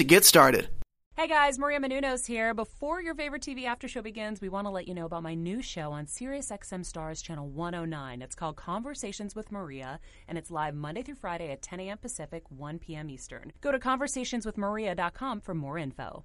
to get started. Hey guys, Maria Menounos here. Before your favorite TV after show begins, we want to let you know about my new show on SiriusXM Stars Channel 109. It's called Conversations with Maria, and it's live Monday through Friday at 10 a.m. Pacific, 1 p.m. Eastern. Go to conversationswithmaria.com for more info.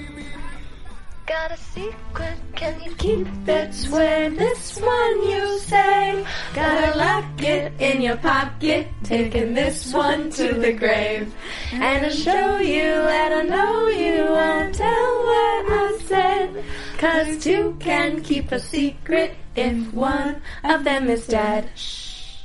Got a secret, can you keep it? Swear this one you say. Gotta lock it in your pocket, taking this one to the grave. And to show you that I know you won't tell what I said. Cause two can keep a secret if one of them is dead. Shh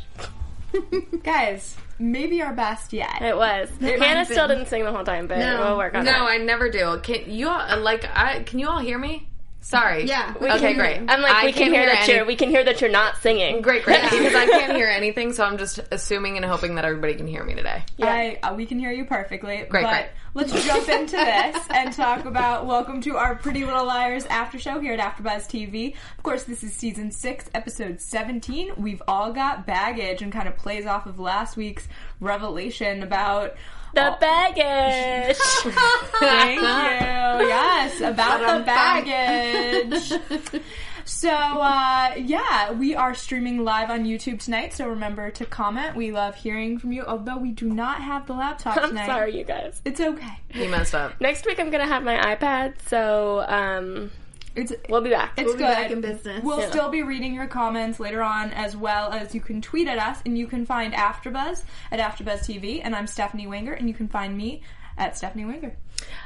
Guys, maybe our best yet. It was. Hannah still didn't sing the whole time, but we'll work on no, it. I never do. Can you all like? I can you all hear me? Sorry. Yeah, we okay, can hear great. you. I'm like, I we can can't hear that any- you're. We can hear that you're not singing. Great, great. Because I can't hear anything, so I'm just assuming and hoping that everybody can hear me today. I, uh, we can hear you perfectly. Great, but great. let's jump into this and talk about welcome to our Pretty Little Liars after show here at AfterBuzz TV. Of course, this is season six, episode seventeen. We've all got baggage, and kind of plays off of last week's revelation about. The baggage. Thank you. Yes, about the baggage. So, uh, yeah, we are streaming live on YouTube tonight, so remember to comment. We love hearing from you, although we do not have the laptop I'm tonight. sorry, you guys. It's okay. You messed up. Next week I'm gonna have my iPad, so um, It's we'll be back. it's be good. back in business. We'll Yeah. still be reading your comments later on, as well as you can tweet at us, and you can find AfterBuzz at AfterBuzz TV, and I'm Stephanie Wenger, and you can find me at Stephanie Wenger.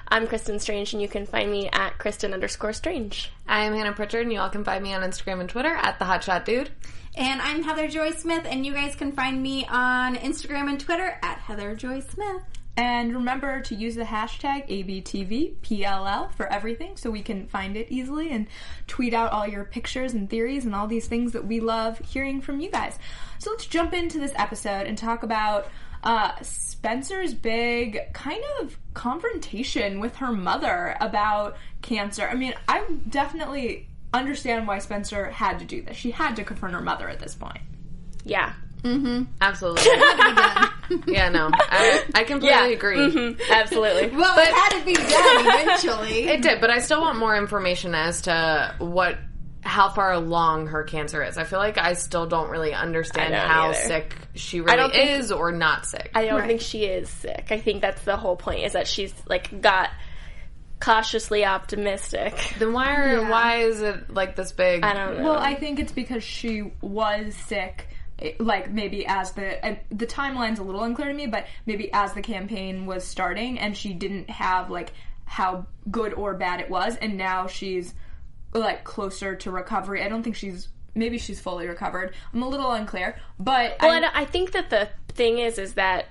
I'm Kristen Strange, and you can find me at Kristen underscore Strange. I am Hannah Pritchard, and you all can find me on Instagram and Twitter at the Hotshot Dude. And I'm Heather Joy Smith, and you guys can find me on Instagram and Twitter at Heather Joy Smith. And remember to use the hashtag ABTVPLL for everything so we can find it easily and tweet out all your pictures and theories and all these things that we love hearing from you guys. So let's jump into this episode and talk about uh, Spencer's big kind of confrontation with her mother about cancer. I mean, I definitely understand why Spencer had to do this. She had to confront her mother at this point. Yeah. Absolutely. yeah, no, I, I completely Yeah. agree. Mhm. Absolutely. Well, it had to be done eventually. It did, but I still want more information as to what, how far along her cancer is. I feel like I still don't really understand I don't how either. sick she really don't think- is or not sick. I don't think she is sick. I think that's the whole point is that she's like got cautiously optimistic. then why are why is it like this big? I don't know. Well, I think it's because she was sick. Like maybe as the and the timeline's a little unclear to me, but maybe as the campaign was starting and she didn't have like how good or bad it was, and now she's like closer to recovery. I don't think she's maybe she's fully recovered. I'm a little unclear, but Well, I, and I think that the thing is, is that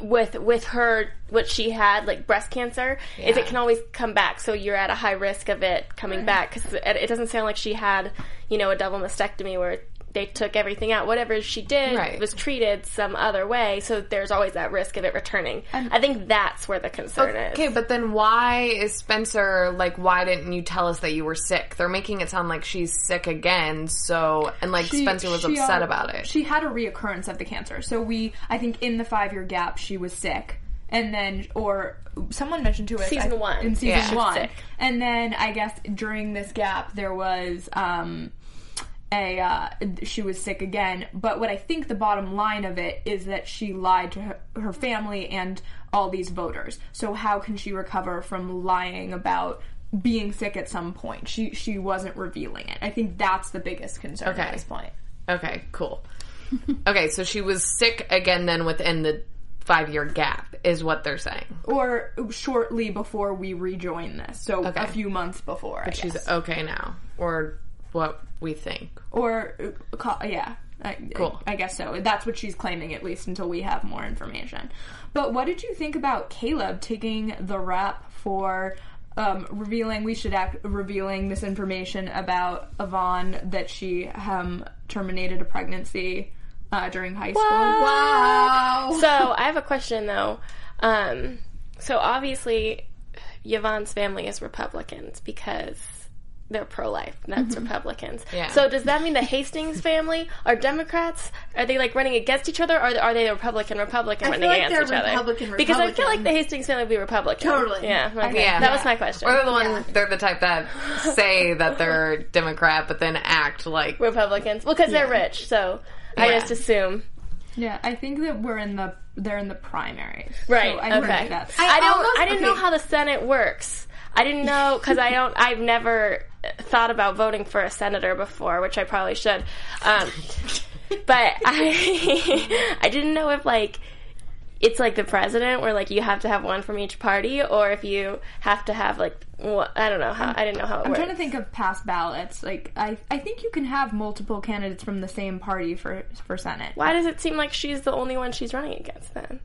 with with her what she had like breast cancer is it can always come back so you're at a high risk of it coming back because it, it doesn't sound like she had you know a double mastectomy where they took everything out whatever she did Right. was treated some other way so there's always that risk of it returning i think that's where the concern Okay, is Okay, but then why is Spencer like? Why didn't you tell us that you were sick? They're making it sound like she's sick again. So and like she- Spencer was upset about it. She had a reoccurrence of the cancer, so we I think in the five year gap she was sick. and then or someone mentioned to us Season I- one. in season Yeah. One, and then I guess during this gap there was um, a uh, she was sick again. But what I think the bottom line of it is that she lied to her, her family and all these voters. So how can she recover from lying about? being sick at some point she she wasn't revealing it i think that's the biggest concern Okay. at this point Okay, cool. okay, so she was sick again then within the five year gap, is what they're saying. or shortly before we rejoin this so Okay. a few months before I She's guess. okay now, or what we think. or yeah I, Cool. I, I guess so that's what she's claiming at least until we have more information but what did you think about caleb taking the rap for um, revealing we should act revealing this information about Yvonne that she um, terminated a pregnancy uh, during high school Wow. So I have a question though. Um, so obviously, Yvonne's family is Republicans because they're pro-life. That's mm-hmm. Republicans. Yeah. So does that mean the Hastings family are Democrats? Are they like running against each other, or are they Republican Republican I running feel like against they're each Republican, other? Because I feel like the Hastings family would be Republican. Totally. Yeah. Okay. Yeah. That was my question. Or they're the one, they're the type that say that they're Democrat, but then act like Republicans. Well, because they're rich, so I just assume. yeah I think that we're in the they're in the primaries Right. so I think okay. that's I, don't. I didn't know how the Senate works. I didn't know because I don't. I've never thought about voting for a senator before, which I probably should. Um, but I, I didn't know if like it's like the president, where like you have to have one from each party, or if you have to have like what I don't know how. I didn't know how it I'm works. trying to think of past ballots. Like I, I think you can have multiple candidates from the same party for for Senate. Why does it seem like she's the only one she's running against then?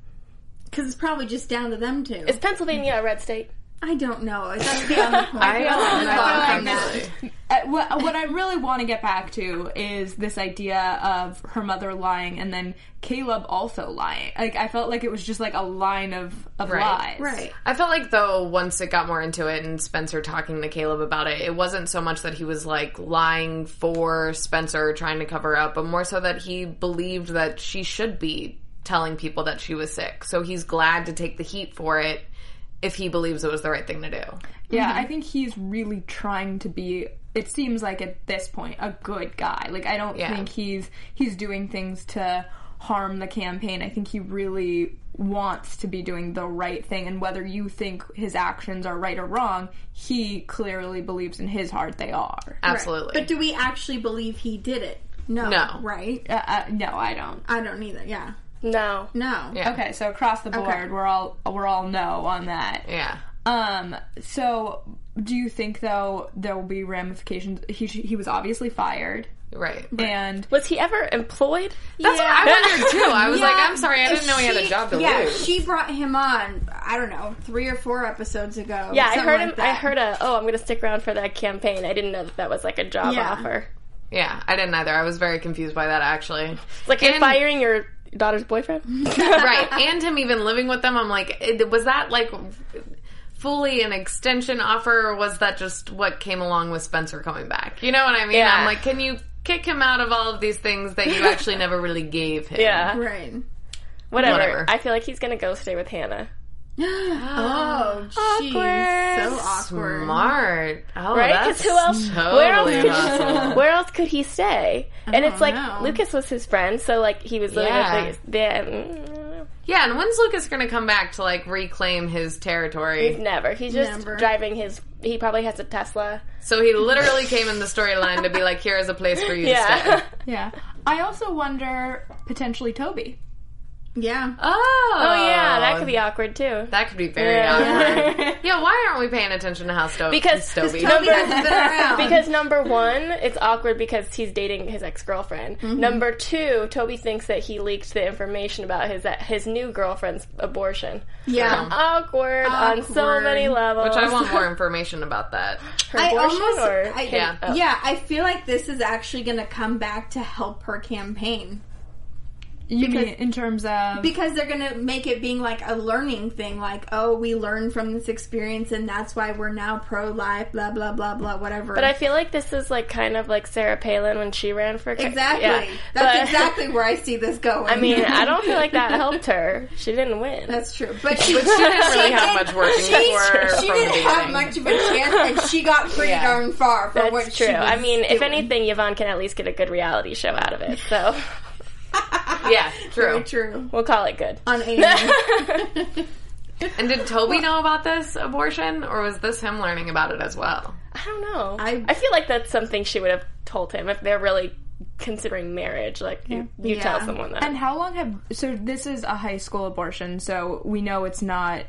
Because it's probably just down to them two. Is Pennsylvania a red state? I don't know. It's not the point. I don't know. like actually. Uh, what, what I really want to get back to is this idea of her mother lying and then Caleb also lying. Like I felt like it was just like a line of of Right. lies. Right. I felt like though once it got more into it and Spencer talking to Caleb about it, it wasn't so much that he was like lying for Spencer trying to cover up, but more so that he believed that she should be telling people that she was sick. So he's glad to take the heat for it if he believes it was the right thing to do. Yeah, I think he's really trying to be. It seems like at this point a good guy. Like I don't Yeah. think he's he's doing things to harm the campaign. I think he really wants to be doing the right thing. And whether you think his actions are right or wrong, he clearly believes in his heart they are. Absolutely. But do we actually believe he did it? No. No. Right? Uh, uh, no, I don't. I don't either. Yeah. No. No. Yeah. Okay, so across the board, Okay. we're all we're all no on that. yeah. Um. So, do you think though there will be ramifications? He he was obviously fired, Right. and Was he ever employed? That's what I wondered too. I was like, Yeah, I'm sorry, I didn't know he had a she- job to yeah, lose. she brought him on. I don't know, three or four episodes ago. Yeah, I something heard like him. that. I heard a. Oh, I'm going to stick around for that campaign. I didn't know that that was like a job Yeah. offer. yeah, I didn't either. I was very confused by that actually. It's like you're And- firing your daughter's boyfriend. right, and him even living with them. I'm like, was that like fully an extension offer, or was that just what came along with Spencer coming back? You know what I mean? Yeah. I'm like, can you kick him out of all of these things that you actually never really gave him? yeah, Right. whatever. Whatever. I feel like he's going to go stay with Hannah. Oh, jeez. So awkward. Smart. Oh, Right? Because who else? Totally where else? Could, possible. where else could he stay? And it's oh, like know. Lucas was his friend, so like he was living Yeah. with the, the Yeah, and when's Lucas going to come back to like reclaim his territory? He's never. He's just Never. driving his. He probably has a Tesla. So he literally came in the storyline to be like, "Here is a place for you to stay." yeah. I also wonder potentially Toby. Yeah. Oh, oh yeah, that could be awkward too. that could be very Yeah. awkward. yeah, why aren't we paying attention to how Sto- Because- Stoby? Toby hasn't been around. Because number one, it's awkward because he's dating his ex girlfriend. Mm-hmm. Number two, Toby thinks that he leaked the information about his his new girlfriend's abortion. yeah. Awkward, on so many levels. Which I want more information about that. Her I abortion almost, or I, Yeah. yeah. I feel like this is actually going to come back to help her campaign. You Because- mean in terms of because they're gonna make it being like a learning thing, like oh, we learned from this experience, and that's why we're now pro life, blah blah blah blah, whatever. But I feel like this is like kind of like Sarah Palin when she ran for exactly, Yeah. that's But- exactly where I see this going. I mean, I don't feel like that helped her. She didn't win. that's true, but she, She didn't really she have did- much working she, for her She didn't have much of a chance, and she got pretty Yeah. darn far for what That's she true. was I mean, if anything, Yvonne can at least get a good reality show out of it. So Yeah, very true. true. we'll call it good. On AIM. And did Toby know about this abortion, or was this him learning about it as well? I don't know. I- I, feel like that's something she would have told him if they're really considering marriage. Like you, you tell someone that. And how long have so this is a high school abortion, so we know it's not.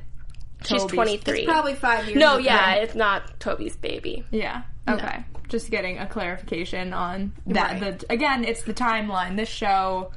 She's Toby's- 23. It's probably five years. no, yeah, it's not Toby's baby. Yeah. Okay. Just getting a clarification on that. Right. The again, it's the timeline. This show,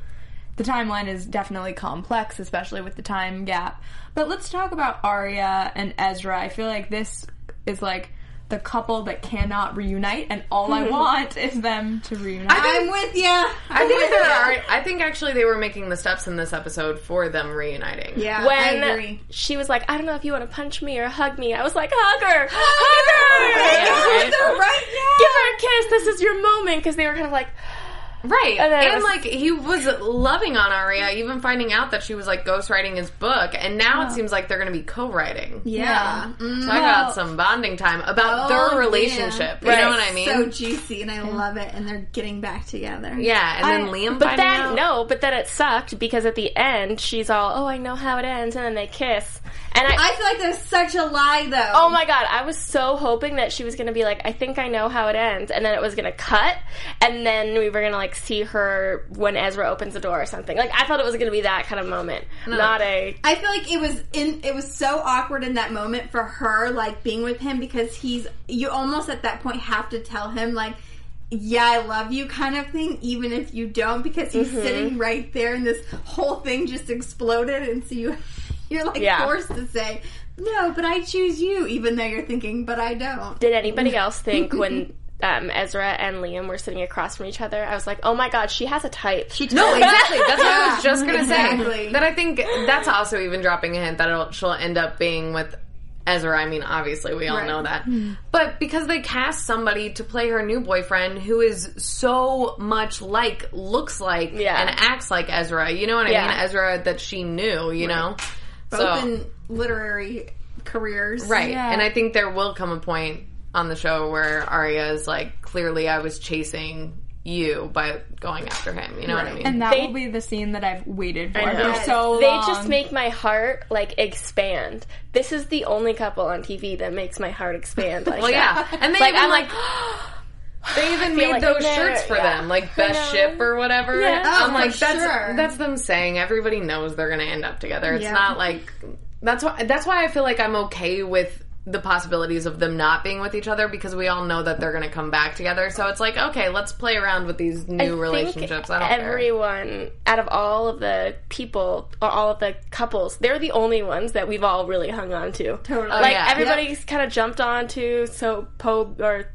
the timeline is definitely complex, especially with the time gap. But let's talk about Aria and Ezra. I feel like this is like the couple that cannot reunite, and all I hmm. want is them to reunite. I'm with you. I think there are. I think actually they were making the steps in this episode for them reuniting. Yeah, I When agree. she was like, I don't know if you want to punch me or hug me, I was like, hug her! Hug her! Yeah, They're right now! Give her a kiss. This is your moment. Because they were kind of like, Right. And And, was- like he was loving on Aria, even finding out that she was like ghostwriting his book, and now it seems like they're going to be co-writing. Yeah. Mm. Talk about some bonding time about Oh, their yeah. relationship. You know what I mean? So juicy, and I love it. And they're getting back together. yeah, and then Liam. but finding then out. no, but then it sucked because at the end she's all, oh, I know how it ends, and then they kiss, and I. I feel like there's such a lie, though. Oh my god, I was so hoping that she was gonna be like, I think I know how it ends, and then it was gonna cut, and then we were gonna like see her when Ezra opens the door or something. Like I thought it was gonna be that kind of moment, not a I feel like it was in. It was so awkward in that moment for her, like being with him, because he's. You almost at that point have to tell him like. Yeah, I love you, kind of thing, even if you don't, because he's Mm-hmm. sitting right there, and this whole thing just exploded, and so you, you're like Yeah. forced to say, "No, but I choose you," even though you're thinking, "But I don't." Did anybody else think when um, Ezra and Liam were sitting across from each other? I was like, oh my god, she has a type. She No, exactly. That's what I was just gonna Exactly. say. That I think that's also even dropping a hint that it'll, she'll end up being with Ezra. I mean, obviously, we all Right. know that. But because they cast somebody to play her new boyfriend who is so much like, looks like, Yeah. and acts like Ezra. You know what I Yeah. mean? Ezra that she knew. You know. both So in literary careers, right, Yeah. and I think there will come a point on the show where Aria is like, clearly, I was chasing you by going after him. You know what I mean? and that They- will be the scene that I've waited for for so They long. just make my heart like expand. This is the only couple on TV that makes my heart expand like well, yeah, and they Like even I'm like. like, They even made like those shirts for yeah. them, like best know. ship or whatever. Yeah. I'm Oh, like, for that's sure. that's them saying everybody knows they're gonna end up together. It's Yeah. not like that's why that's why I feel like I'm okay with the possibilities of them not being with each other because we all know that they're gonna come back together. So it's like, okay, let's play around with these I new think relationships. I don't care. everyone out of all of the people or all of the couples, they're the only ones that we've all really hung on to. Totally. Oh, like yeah. everybody's kind of jumped on to so Pope or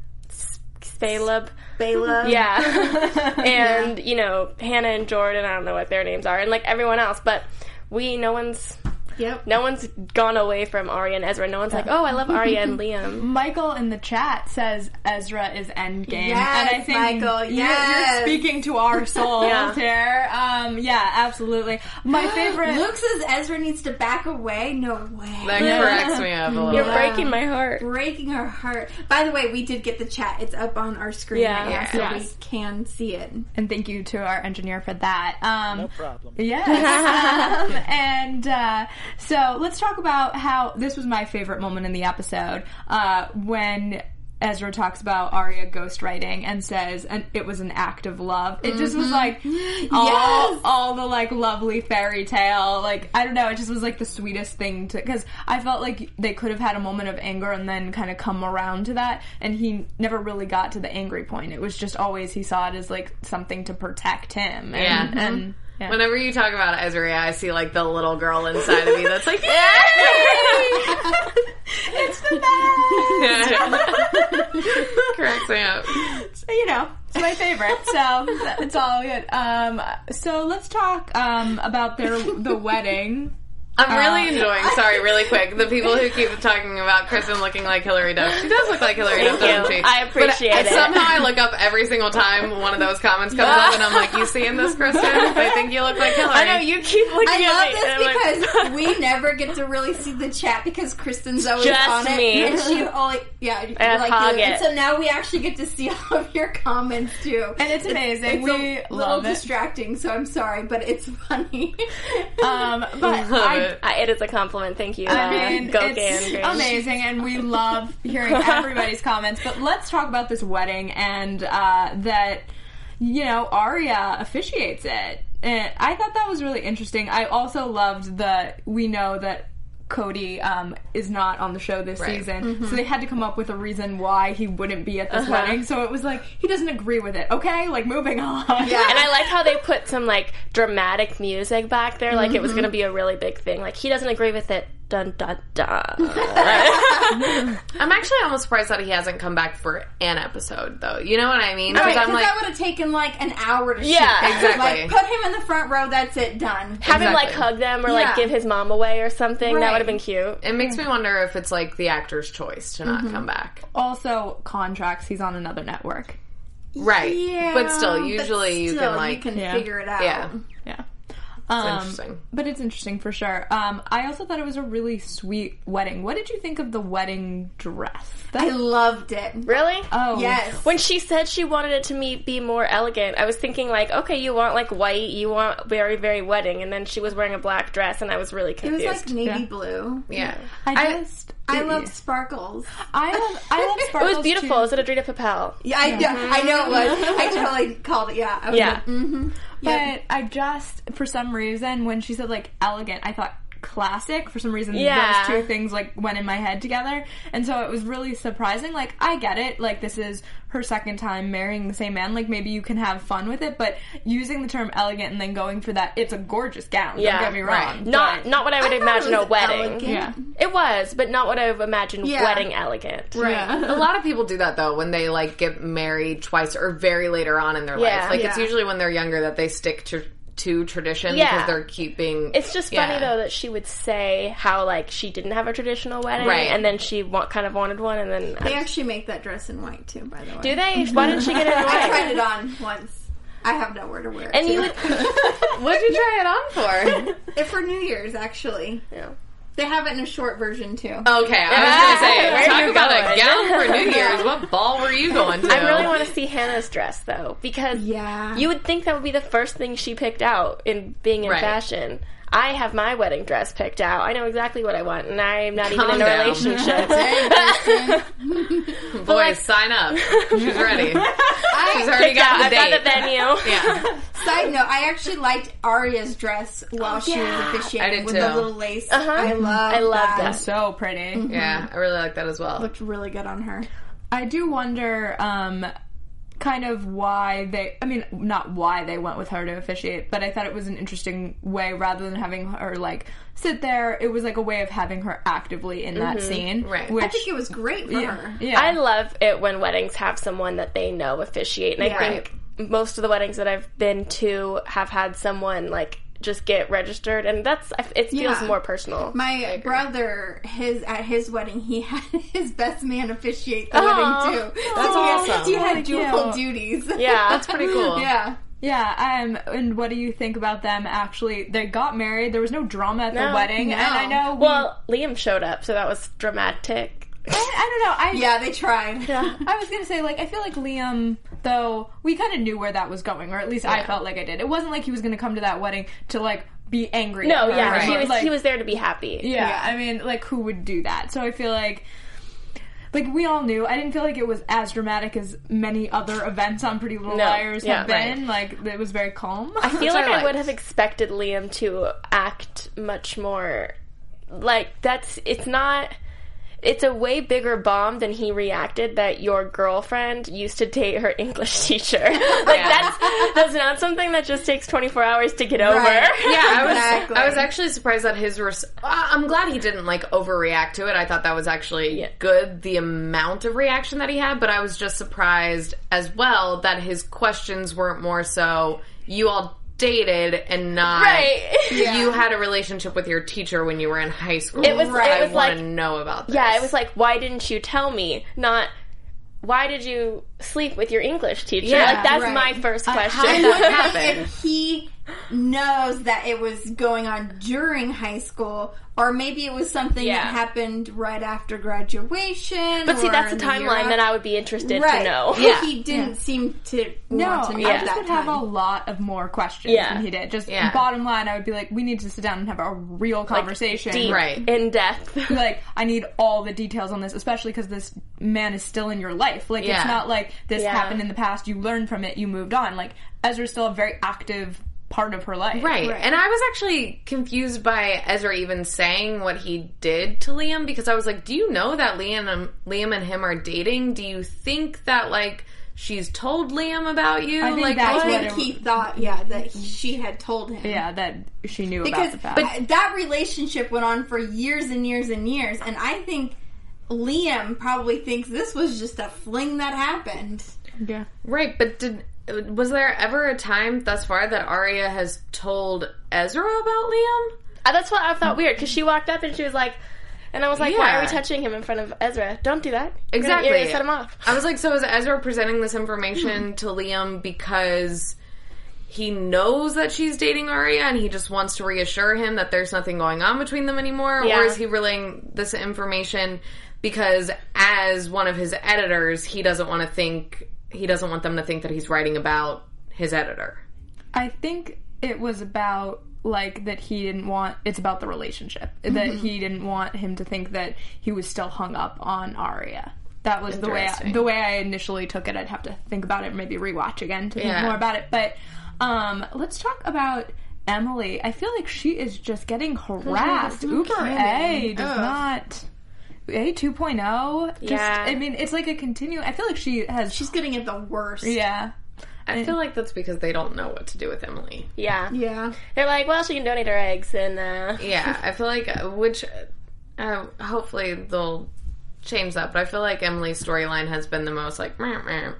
Caleb. Bela. Yeah. and, you know, Hannah and Jordan, I don't know what their names are, and like everyone else, but we no one's Yep. no one's gone away from Aria and Ezra. No one's like, Oh, I love Aria and Liam. Michael in the chat says Ezra is Endgame, Yes, and I think Michael, you're, yes. you're speaking to our souls Yeah. here. Um, yeah, absolutely. My favorite. Luke says Ezra needs to back away. No way. That cracks me up a little You're breaking my heart. Breaking her heart. By the way, we did get the chat. It's up on our screen Yeah. right now, so Yes. we can see it. and thank you to our engineer for that. Um, No problem. Yes. um, and uh, so let's talk about how this was my favorite moment in the episode uh, when Ezra talks about Aria ghostwriting and says, and it was an act of love. It just was like all, Yes. all the like lovely fairy tale. Like I don't know, it just was like the sweetest thing to because I felt like they could have had a moment of anger and then kind of come around to that, and he never really got to the angry point. It was just always he saw it as like something to protect him. And, Yeah. and yeah. Whenever you talk about Ezra, I see like the little girl inside of me that's like, it's the best. cracks me up. So, you know, it's my favorite. so it's all good. Um, so let's talk um, about their the wedding. I'm really Uh, enjoying. Sorry, really quick. The people who keep talking about Kristen looking like Hilary Duff. She does look like Hilary Duff, Thank doesn't she? I appreciate but it. Somehow I look up every single time one of those comments comes up, and I'm like, "You seeing this, Kristen? They think you look like Hilary." I know you keep looking I at love me. this and I'm like- because we never get to really see the chat because Kristen's always Just on it. me. And she only, yeah, And like hog you. it. And so now we actually get to see all of your comments too. And it's amazing. It's We a little love it. distracting, so I'm sorry, but it's funny. Um, but I, it. I, it is a compliment. Thank you. uh, I mean, go it's amazing, and we love hearing everybody's comments. But let's talk about this wedding and uh, that you know Aria officiates it. And I thought that was really interesting. I also loved that we know that Cody um, is not on the show this Right. season, so they had to come up with a reason why he wouldn't be at this Uh-huh. wedding. So it was like he doesn't agree with it. Okay, like moving on. Yeah. And I like how they put some like dramatic music back there, like it was going to be a really big thing. Like he doesn't agree with it. Dun dun dun. I'm actually almost surprised that he hasn't come back for an episode, though. You know what I mean? Because because I'm like, that would have taken like an hour to Yeah, shoot. exactly. Like, put him in the front row. That's it. Done. Have him like hug them or Yeah. like give his mom away or something. That would have been cute. it makes me wonder if it's like the actor's choice to not Mm-hmm. come back. Also, contracts. He's on another network. Right. Yeah, but still, usually you still, can like, you can Yeah. figure it out. yeah. Yeah. Um, interesting. But it's interesting for sure. Um, I also thought it was a really sweet wedding. What did you think of the wedding dress? I loved it. Really? oh, Yes. When she said she wanted it to me be more elegant, I was thinking like, okay, you want like white, you want very very wedding, and then she was wearing a black dress, and I was really confused. It was like navy Yeah. blue. Yeah. I just I loved sparkles. I love I love sparkles. it was beautiful. too. It was at Adrianna Papell. Yeah, I, I know it was. I totally called it. Yeah. I was Yeah. like, mm-hmm. But I just, for some reason, when she said like elegant, I thought classic. For some reason, Yeah. those two things like went in my head together, and so it was really surprising. Like I get it, like this is her second time marrying the same man. Like maybe you can have fun with it, but using the term elegant and then going for that, it's a gorgeous gown. Yeah, don't get me wrong. right. Not not what I would I imagine a wedding. elegant. yeah. It was, but not what I would imagine Yeah. wedding elegant. Right. A lot of people do that though when they like get married twice or very later on in their Yeah. life. Like it's usually when they're younger that they stick to to tradition Yeah. because they're keeping. It's just funny Yeah. though that she would say how like she didn't have a traditional wedding, Right. and then she wa- kind of wanted one, and then They actually make that dress in white too. By the way, do they? Why didn't she get it in I tried it on once. I have nowhere to wear it. And to. you would, What'd you try it on for? It's for New Year's, actually. Yeah. They have it in a short version too. Okay, I was gonna say, are talk you about a gown for New Year's. What ball were you going to? I really want to see Hannah's dress though, because Yeah. you would think that would be the first thing she picked out in being in Right. fashion. I have my wedding dress picked out. I know exactly what I want, and I'm not even Calm in a down. relationship. Boys, sign up. She's ready. I She's already Picked out. got I've the got date. the venue. Yeah. Side note: I actually liked Aria's dress while she yeah. was officiating I did with too. the little lace. Uh-huh. I love. I love that. that. so pretty. Yeah, I really like that as well. Looked really good on her. I do wonder, um, kind of why they. I mean, not why they went with her to officiate, but I thought it was an interesting way rather than having her like sit there. It was like a way of having her actively in that mm-hmm. scene, Right. Which I think it was great for her. yeah, I love it when weddings have someone that they know officiate, and Yeah. I think most of the weddings that I've been to have had someone like just get registered, and that's it feels Yeah. more personal. My brother, his at his wedding, he had his best man officiate the Aw. wedding too. That's awesome. He had dual cute. duties. yeah, That's pretty cool. yeah. Yeah, um, and what do you think about them? Actually, they got married. There was no drama at the wedding, no. and I know. we- well, Liam showed up, so that was dramatic. I, I don't know. I Yeah, they tried. Yeah. I was gonna say, like, I feel like Liam, though, we kind of knew where that was going, or at least I felt like I did. It wasn't like he was gonna come to that wedding to like be angry. No, yeah, he was like, he was there to be happy. Yeah, Yeah. I mean, like, who would do that? So I feel like. Like we all knew, I didn't feel like it was as dramatic as many other events on Pretty Little No, Liars yeah, have been. Like it was very calm. I feel like I I, would have expected Liam to act much more like that's it's not it's a way bigger bomb than he reacted that your girlfriend used to date her English teacher. like that's that's not something that just takes 24 hours to get over. Right. Yeah, I was I was actually surprised that his res- uh, I'm glad he didn't like overreact to it. I thought that was actually good the amount of reaction that he had, but I was just surprised as well that his questions weren't more so you all dated and not Right. you had a relationship with your teacher when you were in high school. It was- it I was want like- to know about this. Yeah, it was like, why didn't you tell me? Not why did you sleep with your English teacher? Yeah, like that's right. my first how question. did And that what happened? if he knows that it was going on during high school, or maybe it was something Yeah. that happened right after graduation? but see, that's a timeline that I would be interested right. to know. Yeah. He didn't seem to No, want to know I just that would have a lot of more questions Yeah. than he did. Just Yeah. bottom line, I would be like, we need to sit down and have a real conversation. Deep, Right. in depth. Like, I need all the details on this, especially because this man is still in your life. Like, Yeah. it's not like this Yeah. happened in the past, you learned from it, you moved on. Like, Ezra's still a very active part of her life. Right. And I was actually confused by Ezra even saying what he did to Liam because I was like, do you know that Liam and, Liam and him are dating? Do you think that like she's told Liam about you? I think like that's I what think it- he thought, yeah, that he, she had told him. Yeah, that she knew because about the fact. that relationship went on for years and years and years, and I think Liam probably thinks this was just a fling that happened. yeah. Right, but did was there ever a time thus far that Aria has told Ezra about Liam? Uh, That's what I thought weird because she walked up and she was like, and I was like, why Yeah. are we touching him in front of Ezra? Don't do that. You're gonna- Exactly. You're gonna set him off. I was like, so is Ezra presenting this information to Liam because he knows that she's dating Aria and he just wants to reassure him that there's nothing going on between them anymore? Yeah. Or is he relaying this information because as one of his editors, he doesn't want to think he doesn't want them to think that he's writing about his editor. I think it was about like that he didn't want it's about the relationship that he didn't want him to think that he was still hung up on Aria. That was the way I, the way I initially took it. I'd have to think about it, maybe rewatch again to think Yeah. more about it. But um, let's talk about Emily. I feel like she is just getting harassed. Uber A does Ugh. not. A 2.0 just Yeah. I mean it's like a continue I feel like she has She's getting it the worst. yeah I feel like that's because they don't know what to do with Emily. Yeah. Yeah. They're like, well, she can donate her eggs and uh, Yeah, I feel like uh, which uh, hopefully they'll change that, but I feel like Emily's storyline has been the most like meh, meh.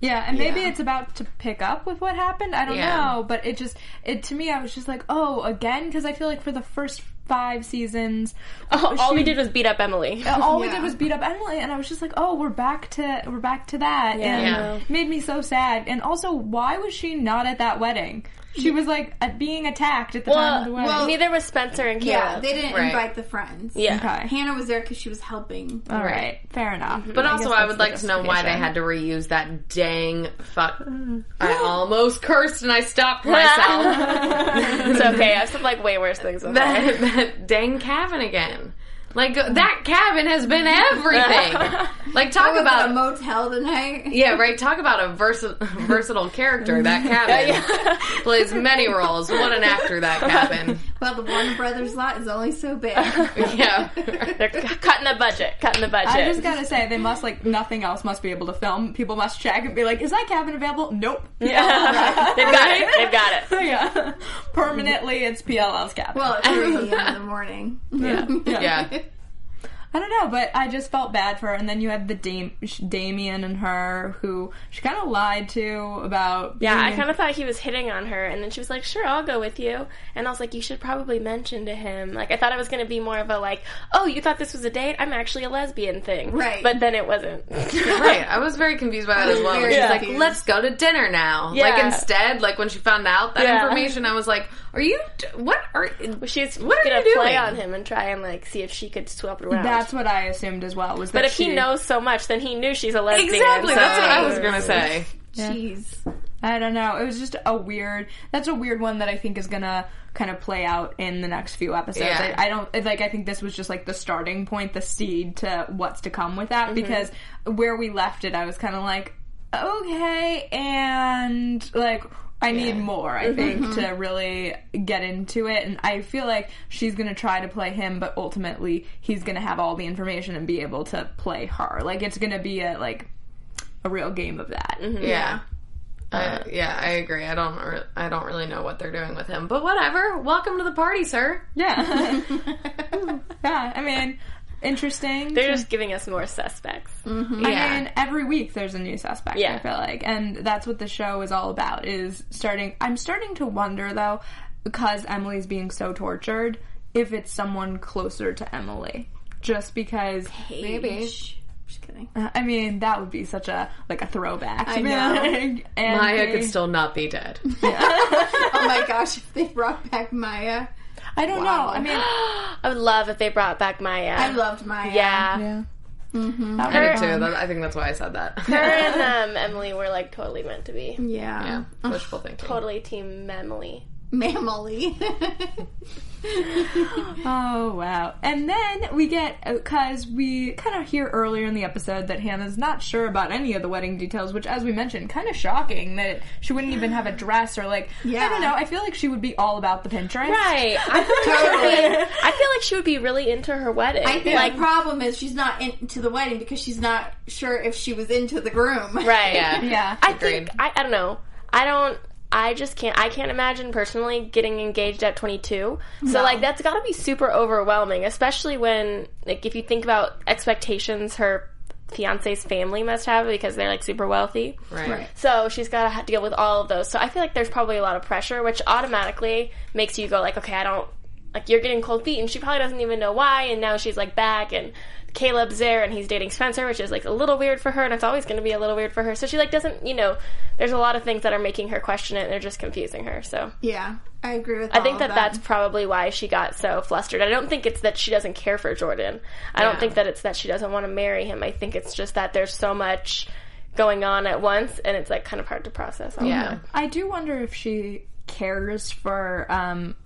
Yeah, and maybe Yeah. it's about to pick up with what happened. I don't Yeah. know, but it just it to me I was just like, "Oh, again?" because I feel like for the first 5 seasons all, all we did was beat up Emily. all we did was beat up Emily and I was just like, "Oh, we're back to we're back to that." Yeah. And it made me so sad. And also, why was she not at that wedding? She was like at being attacked at the time of the Well, wedding. neither was Spencer and Caleb. Yeah, they didn't Right. invite the friends. yeah. okay. Hannah was there because she was helping. All right, fair enough. But I also, I would like to know why they had to reuse that dang fuck. I almost cursed and I stopped myself. it's okay. I've said like way worse things. Than that. that, that dang cabin again. Like that cabin has been everything. Like talk Was about a motel tonight? Yeah, right. Talk about a versi- versatile character. That cabin plays many roles. What an actor that cabin. Well, the Warner Brothers lot is only so big. Yeah. They're c- cutting the budget. Cutting the budget. I just gotta say, they must like nothing else must be able to film. People must check and be like, "Is that cabin available?" Nope. yeah. They've got it. They've got it. yeah, permanently it's PLL's cabin. well, at 3 in the morning. yeah. Yeah. I don't know, but I just felt bad for her. And then you had the Dam- Damien and her, who she kind of lied to about. Yeah, I kind of thought he was hitting on her, and then she was like, "Sure, I'll go with you." And I was like, "You should probably mention to him." Like, I thought it was going to be more of a like, "Oh, you thought this was a date? I'm actually a lesbian thing." Right. But then it wasn't. Right. I was very confused by that as well. very She's like, let's go to dinner now. Yeah. Like instead, like when she found out that Yeah. information, I was like, are you, d- what are, She's What are gonna you play on him and try and like see if she could swap it around. That's what I assumed as well. Was that but if he knows so much, then he knew she's a lesbian. exactly. so- That's what I was going to say. Jeez. I don't know. It was just a weird. That's a weird one that I think is gonna kind of play out in the next few episodes. Yeah. I, I don't like. I think this was just like the starting point, the seed to what's to come with that. Mm-hmm. Because where we left it, I was kind of like, okay, and like I need more, I mm-hmm. think, Mm-hmm. to really get into it. And I feel like she's going to try to play him, but ultimately he's going to have all the information and be able to play her. Like, it's going to be a, like, a real game of that. Mm-hmm. Yeah. I, uh, yeah, I agree. I don't. Re- I don't really know what they're doing with him, but whatever. Welcome to the party, sir. Yeah. yeah, I mean, interesting. They're just giving us more suspects. Mm-hmm. I Yeah. mean, every week there's a new suspect. I feel like, and that's what the show is all about. Is starting. I'm starting to wonder though, because Emily's being so tortured, if it's someone closer to Emily, just because. Maybe. Just kidding. Uh, I mean, that would be such a like a throwback. I know. and Maya they- could still not be dead. Yeah. Oh my gosh, if they brought back Maya. I don't know. I mean, I would love if they brought back Maya. I loved Maya. yeah. yeah. I did too. That, I think that's why I said that. Her and um, Emily were like totally meant to be. Yeah. yeah, wishful thinking. Totally team Emily. Mamily. Oh wow! And then we get uh, because we kind of hear earlier in the episode that Hannah's not sure about any of the wedding details, which, as we mentioned, kind of shocking that she wouldn't even have a dress or like yeah. I don't know. I feel like she would be all about the Pinterest, Right. I feel, like she would be, I feel like she would be really into her wedding. I think like, the problem is she's not into the wedding because she's not sure if she was into the groom. right. Yeah. Yeah, I Agreed. think I, I don't know. I don't. I just can't. I can't imagine personally getting engaged at 22. So like that's got to be super overwhelming, especially when like if you think about expectations her fiance's family must have because they're like super wealthy. Right. So she's got to deal with all of those. So I feel like there's probably a lot of pressure, which automatically makes you go like, okay, I don't like you're getting cold feet, and she probably doesn't even know why. And now she's like back, and Caleb's there, and he's dating Spencer, which is like a little weird for her, and it's always going to be a little weird for her. So she like doesn't, you know, there's a lot of things that are making her question it, and they're just confusing her. So Yeah, I agree with. That. I think all that of that's probably why she got so flustered. I don't think it's that she doesn't care for Jordan. I don't think that it's that she doesn't want to marry him. I think it's just that there's so much going on at once, and it's like kind of hard to process. all of Yeah. it. I do wonder if she cares for. um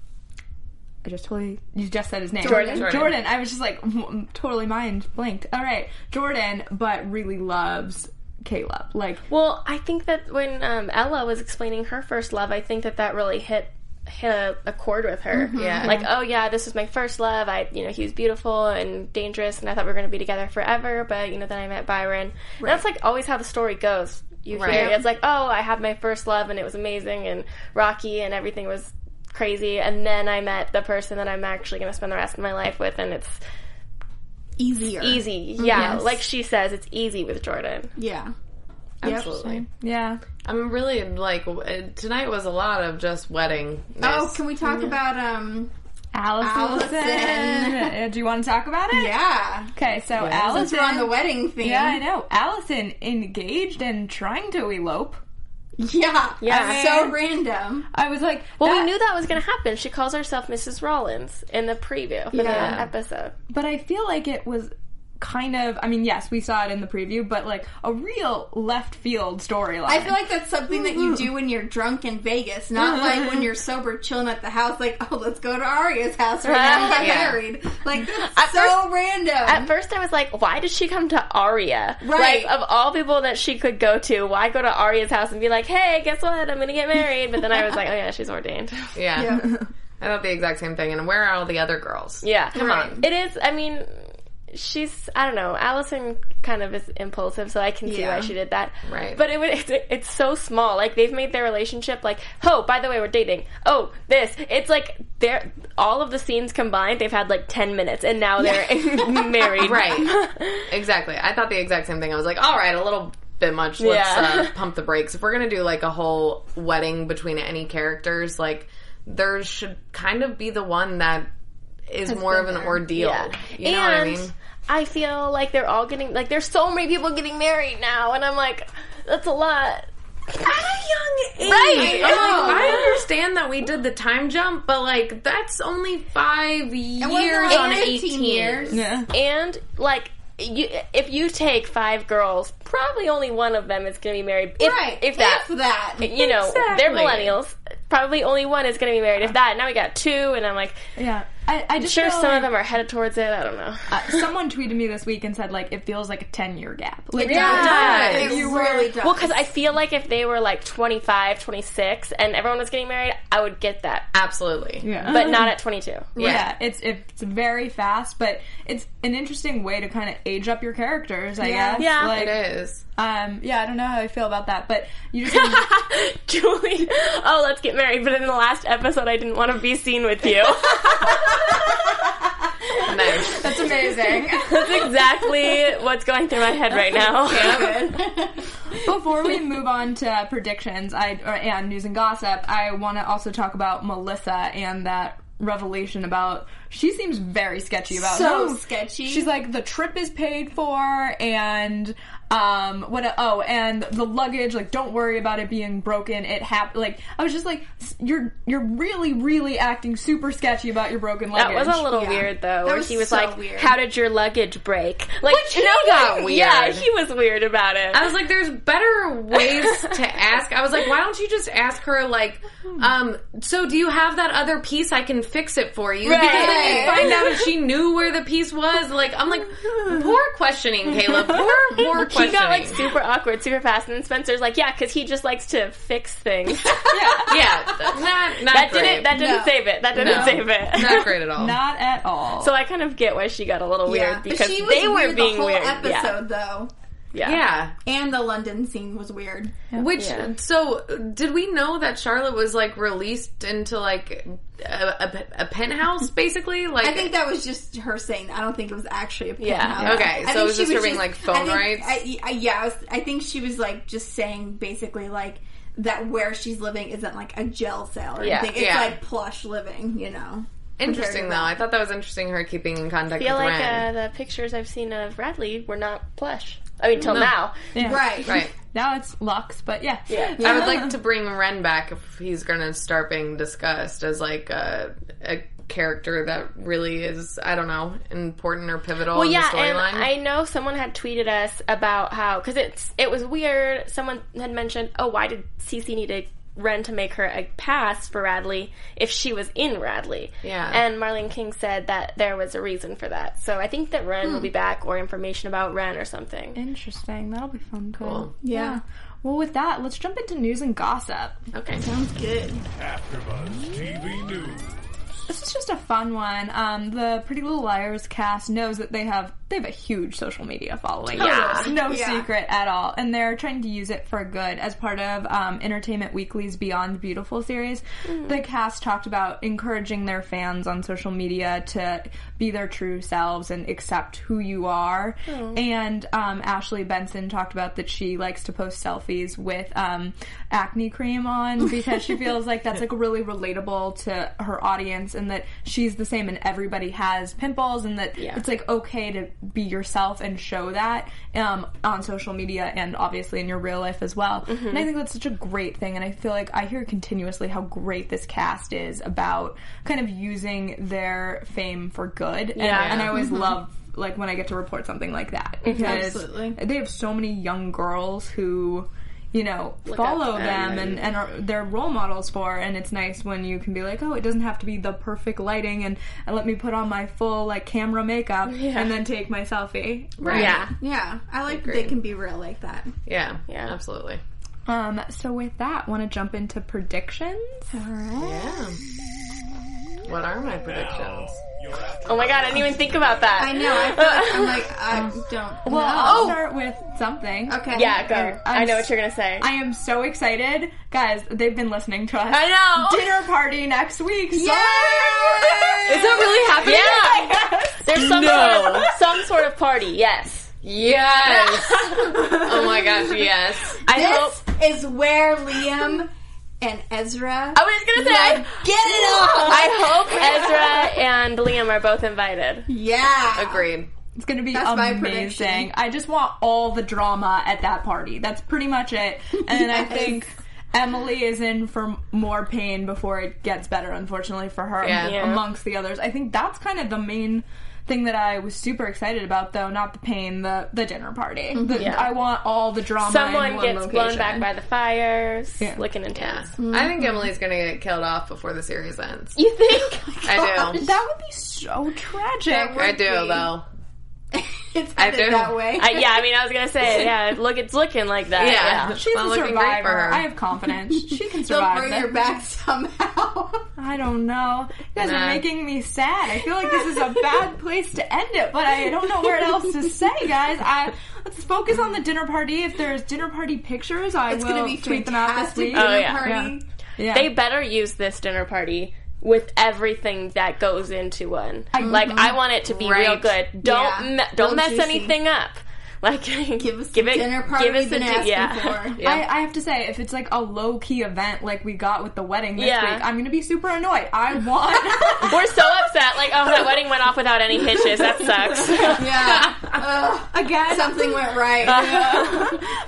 I just totally. You just said his name. Jordan. Jordan. I was just like m- totally mind blanked. All right, Jordan, but really loves Caleb. Like Well, I think that when um, Ella was explaining her first love, I think that that really hit hit a, a chord with her. Yeah. Like, oh yeah, this was my first love. I, you know, he was beautiful and dangerous, and I thought we were going to be together forever. But you know, then I met Byron. And that's like always how the story goes. You hear Right. it's like, oh, I had my first love, and it was amazing and rocky, and everything was crazy. And then I met the person that I'm actually going to spend the rest of my life with, and it's easier. easy. Yeah, Yes. like she says, it's easy with Jordan. Yeah. Absolutely. yeah, I'm really like tonight was a lot of just wedding. Oh, can we talk about um? Alison. Alison. Uh, Do you want to talk about it? Yeah. Okay, so Since Alison. we're on the wedding thing. yeah, I know. Alison engaged and trying to elope. Yeah. Yeah. So random. I was like, Well, that- we knew that was going to happen. She calls herself Mrs. Rollins in the preview for Yeah. the episode. but I feel like it was kind of. I mean, yes, we saw it in the preview, but like a real left field storyline. I feel like that's something that you do mm-hmm. when you're drunk in Vegas, not like when you're sober chilling at the house. Like, oh, let's go to Aria's house right now and get Yeah. married. Like, that's At so first- random. At first, I was like, why did she come to Aria? Right. Like, of all people that she could go to, why go to Aria's house and be like, hey, guess what? I'm going to get married. But then I was like, oh, yeah, she's ordained. Yeah. Yeah. I thought the exact same thing. And where are all the other girls? Yeah. Come on. It is, I mean, she's, I don't know, Alison kind of is impulsive, so I can see Yeah. why she did that. Right. But it was, it's, it's so small. Like, they've made their relationship like, oh, by the way, we're dating. Oh, this. It's like, they're, all of the scenes combined, they've had like 10 minutes, and now they're married. Right. exactly. I thought the exact same thing. I was like, all right, a little bit much. Let's Yeah. uh, pump the brakes. If we're gonna do like a whole wedding between any characters, like there should kind of be the one that is more of an ordeal. Yeah. You know and what I mean? I feel like they're all getting like there's so many people getting married now, and I'm like, that's a lot. At a young age, Right. I'm Oh. like, I understand that we did the time jump, but like that's only five years on eighteen years. yeah. And like. You, if you take five girls, probably only one of them is going to be married. If, right. if that, If that. you know, they're millennials. Probably only one is going to be married. If that, now we got two, and I'm like, Yeah. I, I I'm just sure some like, of them are headed towards it. I don't know. uh, someone tweeted me this week and said like it feels like a ten year gap. Like Yeah. It really does. Well, because I feel like if they were like 25, 26, and everyone was getting married, I would get that. Absolutely. Yeah. But not at 22. Yeah, it's it's very fast, but it's an interesting way to kind of age up your characters. I Yeah. guess. Yeah. like, It is. Um, yeah, I don't know how I feel about that, but you just Julie, oh, let's get married. But in the last episode, I didn't want to be seen with you. Nice. that's amazing. That's exactly what's going through my head right now. Before we move on to predictions, I or, and news and gossip, I want to also talk about Melissa and that revelation about she seems very sketchy about So no, sketchy. She's like the trip is paid for and um what oh and the luggage like don't worry about it being broken it happened like I was just like you're you're really really acting super sketchy about your broken luggage. That was a little Yeah. weird though, where was he was so like, weird. "How did your luggage break?" Like he got weird. Yeah, he was weird about it. I was like, there's better ways to ask. I was like, why don't you just ask her, like, um, so do you have that other piece? I can fix it for you. Because then you find out if she knew where the piece was. Like, I'm like, poor questioning, Caleb. Poor, poor questioning. he got like super awkward, super fast, and then Spencer's like, "Yeah, because he just likes to fix things." yeah, not, not that great. didn't that didn't No. save it. That didn't No. save it. not great at all. not at all. so I kind of get why she got a little yeah. weird because but she was they were weird being the whole weird. episode though. Yeah, yeah. yeah. And the London scene was weird. Which Yeah. so did we know that Charlotte was like released into like a, a, a penthouse basically? Like I think that was just her saying. I don't think it was actually a penthouse. Yeah. penthouse. Okay, I so think it was she just her being, like, phone I think- rights? I, I- yeah, I, was, I think she was like just saying basically like that where she's living isn't like a jail cell or Yeah. anything. It's Yeah. like plush living, you know. Interesting though. I thought that was interesting. Her keeping in contact I feel with like uh, Wren. the pictures I've seen of Radley were not plush. I mean, till No. now. Yeah. Right. right. Now it's Lux, but yeah. Yeah. I would like to bring Wren back if he's going to start being discussed as like a, a character that really is I don't know important or pivotal Well, in yeah, the and storyline. I know someone had tweeted us about how because it's it was weird. Someone had mentioned, "Oh, why did Cece need a Wren to make her a pass for Radley if she was in Radley?" Yeah. and Marlene King said that there was a reason for that. So I think that Wren will be back or information about Wren or something. Interesting. That'll be fun. Too. Cool. Yeah. Well, with that, let's jump into news and gossip. okay. Sounds good. AfterBuzz TV News. This is just a fun one. Um, the Pretty Little Liars cast knows that they have they have a huge social media following. Yeah. No Yeah. secret at all, and they're trying to use it for good as part of um, Entertainment Weekly's Beyond Beautiful series. The cast talked about encouraging their fans on social media to be their true selves and accept who you are. And um, Ashley Benson talked about that she likes to post selfies with um, acne cream on because she feels like that's like really relatable to her audience and that she's the same and everybody has pimples and that Yeah. it's like okay to be yourself and show that um, on social media and obviously in your real life as well. Mm-hmm. And I think that's such a great thing. And I feel like I hear continuously how great this cast is about kind of using their fame for good. And, Yeah. and I always mm-hmm. love like when I get to report something like that mm-hmm. because Absolutely. they have so many young girls who you know follow them them and, and are they're role models for and it's nice when you can be like oh it doesn't have to be the perfect lighting and, and let me put on my full like camera makeup and then take my selfie Right. Yeah. Yeah, I like that they can be real like that. Yeah. Yeah. Absolutely. um so with that want to jump into predictions Yeah. What are my predictions? Oh my god, I didn't even think about that. I know. I feel like I'm like I don't. well know. i'll start with something okay. Yeah, go. I'm I know what you're gonna say. I am so excited, guys. They've been listening to us. I know. Dinner party next week. Yay! Is that really happening? Yeah. There's some No. sort of some sort of party. Yes. Yes. oh my gosh, yes. I hope. This is where Liam and Ezra. I was gonna say. like, get it on. I hope Ezra and Liam are both invited. yeah. Agreed. It's gonna be That's amazing. prediction. I just want all the drama at that party. That's pretty much it. And I think Emily is in for more pain before it gets better, unfortunately for her Yeah. Yeah. amongst the others. I think that's kind of the main thing that I was super excited about, though, not the pain, the the dinner party. Mm-hmm. The- Yeah. I want all the drama. in Someone one gets location. blown back by the fires, Yeah. looking intense. Mm-hmm. I think Emily's gonna get killed off before the series ends. You think? I oh do. That would be so tragic. I do though. It's I headed do. that way. I, yeah, I mean, I was gonna say, yeah. Look, it's looking like that. Yeah. Yeah. She's Well, a looking great survivor. for her. I have confidence. She can They'll survive. bring this. her back somehow. I don't know. You guys Nah. are making me sad. I feel like this is a bad place to end it, but I don't know where else to say, guys. I let's focus on the dinner party. If there's dinner party pictures, I It's will gonna be tweet them out this fantastic week. Oh, dinner Oh, yeah. party. Yeah. They better use this dinner party with everything that goes into one. like, I want it to be real good. Don't Yeah. me- don't Real mess juicy. anything up. Like, Give us give the it, dinner party give us we've been asking yeah. for. I, I have to say, if it's like a low key event like we got with the wedding this Yeah. week, I'm gonna be super annoyed. I want. We're so upset. Like, oh, that wedding went off without any hitches. That sucks. Yeah. Ugh, Again, something went right.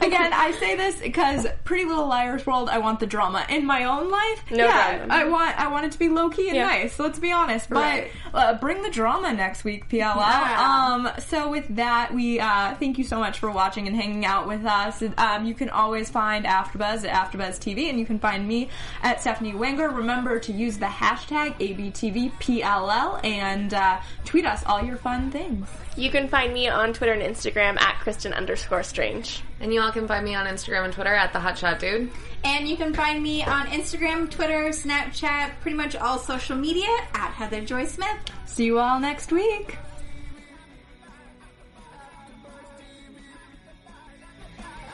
Again, I say this because Pretty Little Liars World. I want the drama in my own life. No yeah, drama. I want I want it to be low key and Yeah. nice. Let's be honest. But Right. uh, bring the drama next week, PLL. Yeah. Um. So with that, we uh, thank you so much for watching and hanging out with us. Um, you can always find AfterBuzz at AfterBuzz TV, and you can find me at Stephanie Wenger. Remember to use the hashtag ABTVPLL and uh, tweet us all your fun things. You can find me on Twitter and Instagram at Kristen underscore Strange. And you all can find me on Instagram and Twitter at the Hotshot Dude. And you can find me on Instagram, Twitter, Snapchat, pretty much all social media at Heather Joy Smith. See you all next week.